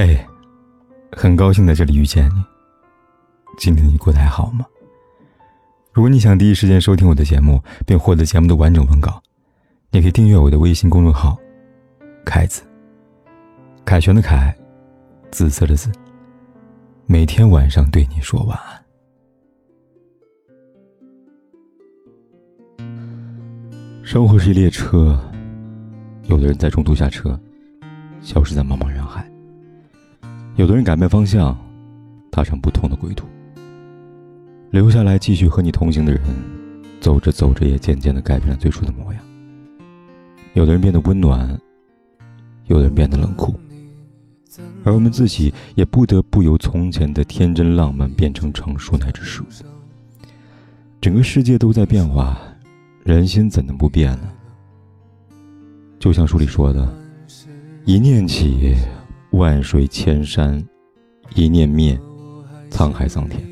嘿，很高兴在这里遇见你。今天你过得还好吗？如果你想第一时间收听我的节目，并获得节目的完整文稿，你可以订阅我的微信公众号“凯子”。凯旋的凯，紫色的紫。每天晚上对你说晚安。生活是一列车，有的人在中途下车，消失在茫茫人海。有的人改变方向，踏上不同的归途。留下来继续和你同行的人，走着走着也渐渐的改变了最初的模样。有的人变得温暖，有的人变得冷酷，而我们自己也不得不由从前的天真浪漫变成成熟乃至世故。整个世界都在变化，人心怎能不变呢？就像书里说的，一念起。万水千山，一念灭，沧海桑田。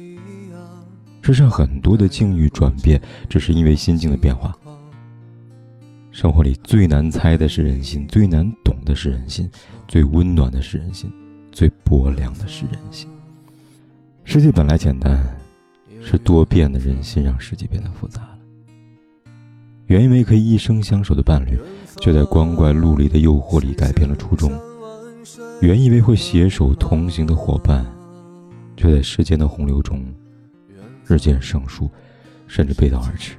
世上很多的境遇转变，只是因为心境的变化。生活里最难猜的是人心，最难懂的是人心，最温暖的是人心，最薄凉的是人心。世界本来简单，是多变的人心让世界变得复杂了。原以为可以一生相守的伴侣，却在光怪陆离的诱惑里改变了初衷。原以为会携手同行的伙伴，却在时间的洪流中日渐生疏，甚至背道而驰。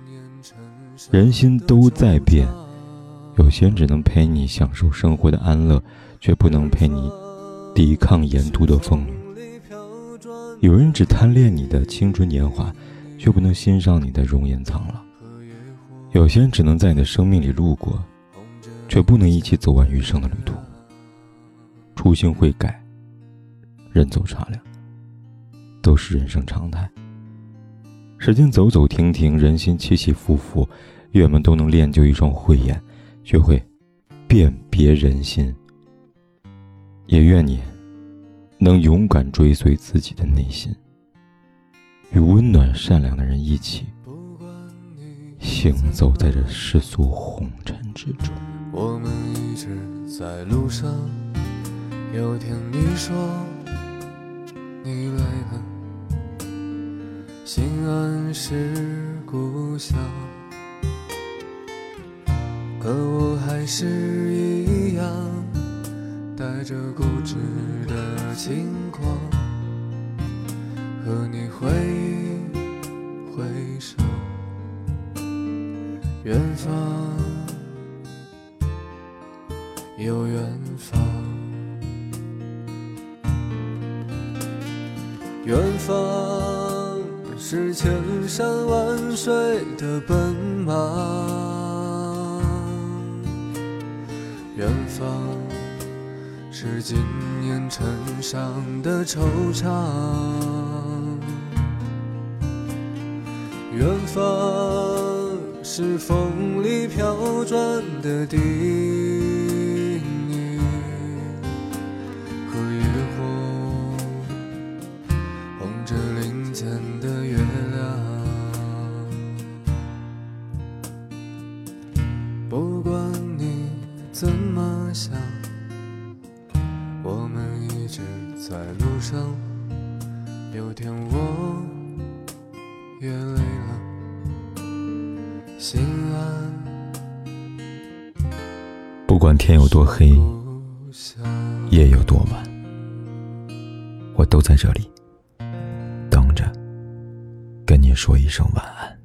人心都在变，有些人只能陪你享受生活的安乐，却不能陪你抵抗沿途的风雨。有人只贪恋你的青春年华，却不能欣赏你的容颜苍老。有些人只能在你的生命里路过，却不能一起走完余生的旅途。初心会改，人走茶凉，都是人生常态。时间走走停停，人心起起伏伏，愿我们都能练就一双慧眼，学会辨别人心。也愿你能勇敢追随自己的内心，与温暖善良的人一起行走在这世俗红尘之中。我们一直在路上。有天你说你累了，心安是故乡，可我还是一样带着固执的轻狂，和你挥挥手，远方有远方。远方是千山万水的奔忙，远方是今年尘上的惆怅，远方是风里飘转的笛。么想？我们一直在路上。有天我也累了，心安。不管天有多黑，夜有多晚，我都在这里等着，跟你说一声晚安。